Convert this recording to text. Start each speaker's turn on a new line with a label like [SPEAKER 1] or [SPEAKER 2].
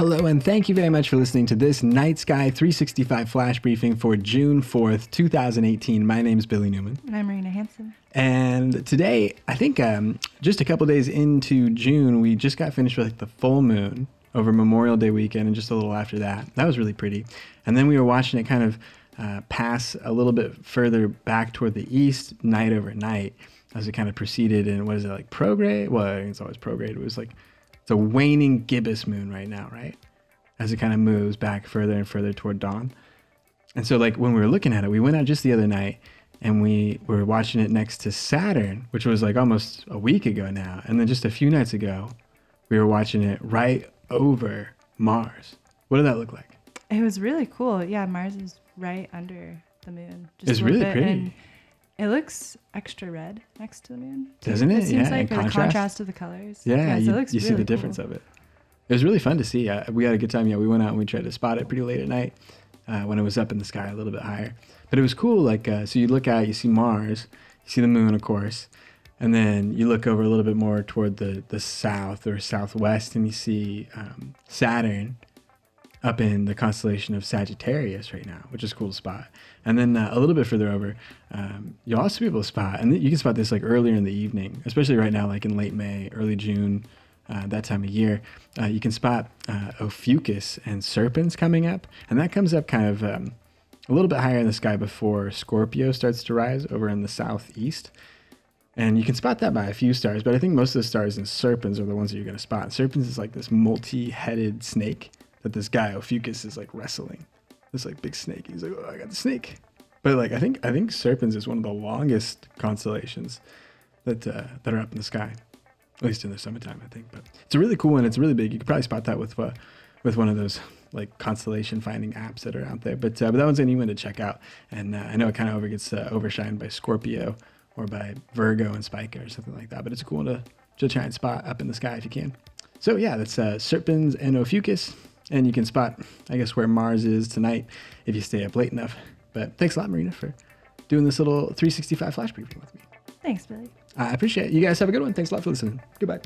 [SPEAKER 1] Hello, and thank you very much for listening to this Night Sky 365 flash briefing for June 4th, 2018. My name is Billy Newman.
[SPEAKER 2] And I'm Marina Hanson.
[SPEAKER 1] And today, I think um, just a couple days into June, we just got finished with like the full moon over Memorial Day weekend and just a little after that. That was really pretty. And then we were watching it kind of uh, pass a little bit further back toward the east, night over night, as it kind of proceeded. And what is it like prograde? Well, it's always prograde. It was like it's a waning gibbous moon right now, right? As it kind of moves back further and further toward dawn. And so, like when we were looking at it, we went out just the other night and we were watching it next to Saturn, which was like almost a week ago now. And then just a few nights ago, we were watching it right over Mars. What did that look like?
[SPEAKER 2] It was really cool. Yeah, Mars is right under the moon.
[SPEAKER 1] Just it's really bit, pretty.
[SPEAKER 2] It looks extra red next to the moon.
[SPEAKER 1] Doesn't it?
[SPEAKER 2] it seems yeah, like the contrast of the colors.
[SPEAKER 1] Yeah, you, you really see the cool. difference of it. It was really fun to see. Uh, we had a good time. Yeah, we went out and we tried to spot it pretty late at night uh, when it was up in the sky a little bit higher. But it was cool. Like, uh, so you look out, you see Mars, you see the moon, of course, and then you look over a little bit more toward the the south or southwest, and you see um, Saturn up in the constellation of Sagittarius right now, which is a cool spot. And then uh, a little bit further over, um, you'll also be able to spot, and you can spot this like earlier in the evening, especially right now, like in late May, early June, uh, that time of year. Uh, you can spot uh, Ophiuchus and Serpens coming up, and that comes up kind of um, a little bit higher in the sky before Scorpio starts to rise over in the southeast. And you can spot that by a few stars, but I think most of the stars in Serpens are the ones that you're going to spot. Serpens is like this multi-headed snake that this guy Ophiuchus is like wrestling. This like big snake. He's like, oh, I got the snake. But like I think I think Serpens is one of the longest constellations that uh, that are up in the sky, at least in the summertime. I think. But it's a really cool one. It's really big. You could probably spot that with uh, with one of those like constellation finding apps that are out there. But uh, but that one's a neat one to check out. And uh, I know it kind of over gets uh, overshined by Scorpio or by Virgo and Spica or something like that. But it's cool to to try and spot up in the sky if you can. So yeah, that's uh, Serpens and Ophiuchus. And you can spot, I guess, where Mars is tonight if you stay up late enough. But thanks a lot, Marina, for doing this little 365 flash briefing with me.
[SPEAKER 2] Thanks, Billy.
[SPEAKER 1] I appreciate it. You guys have a good one. Thanks a lot for listening. Goodbye.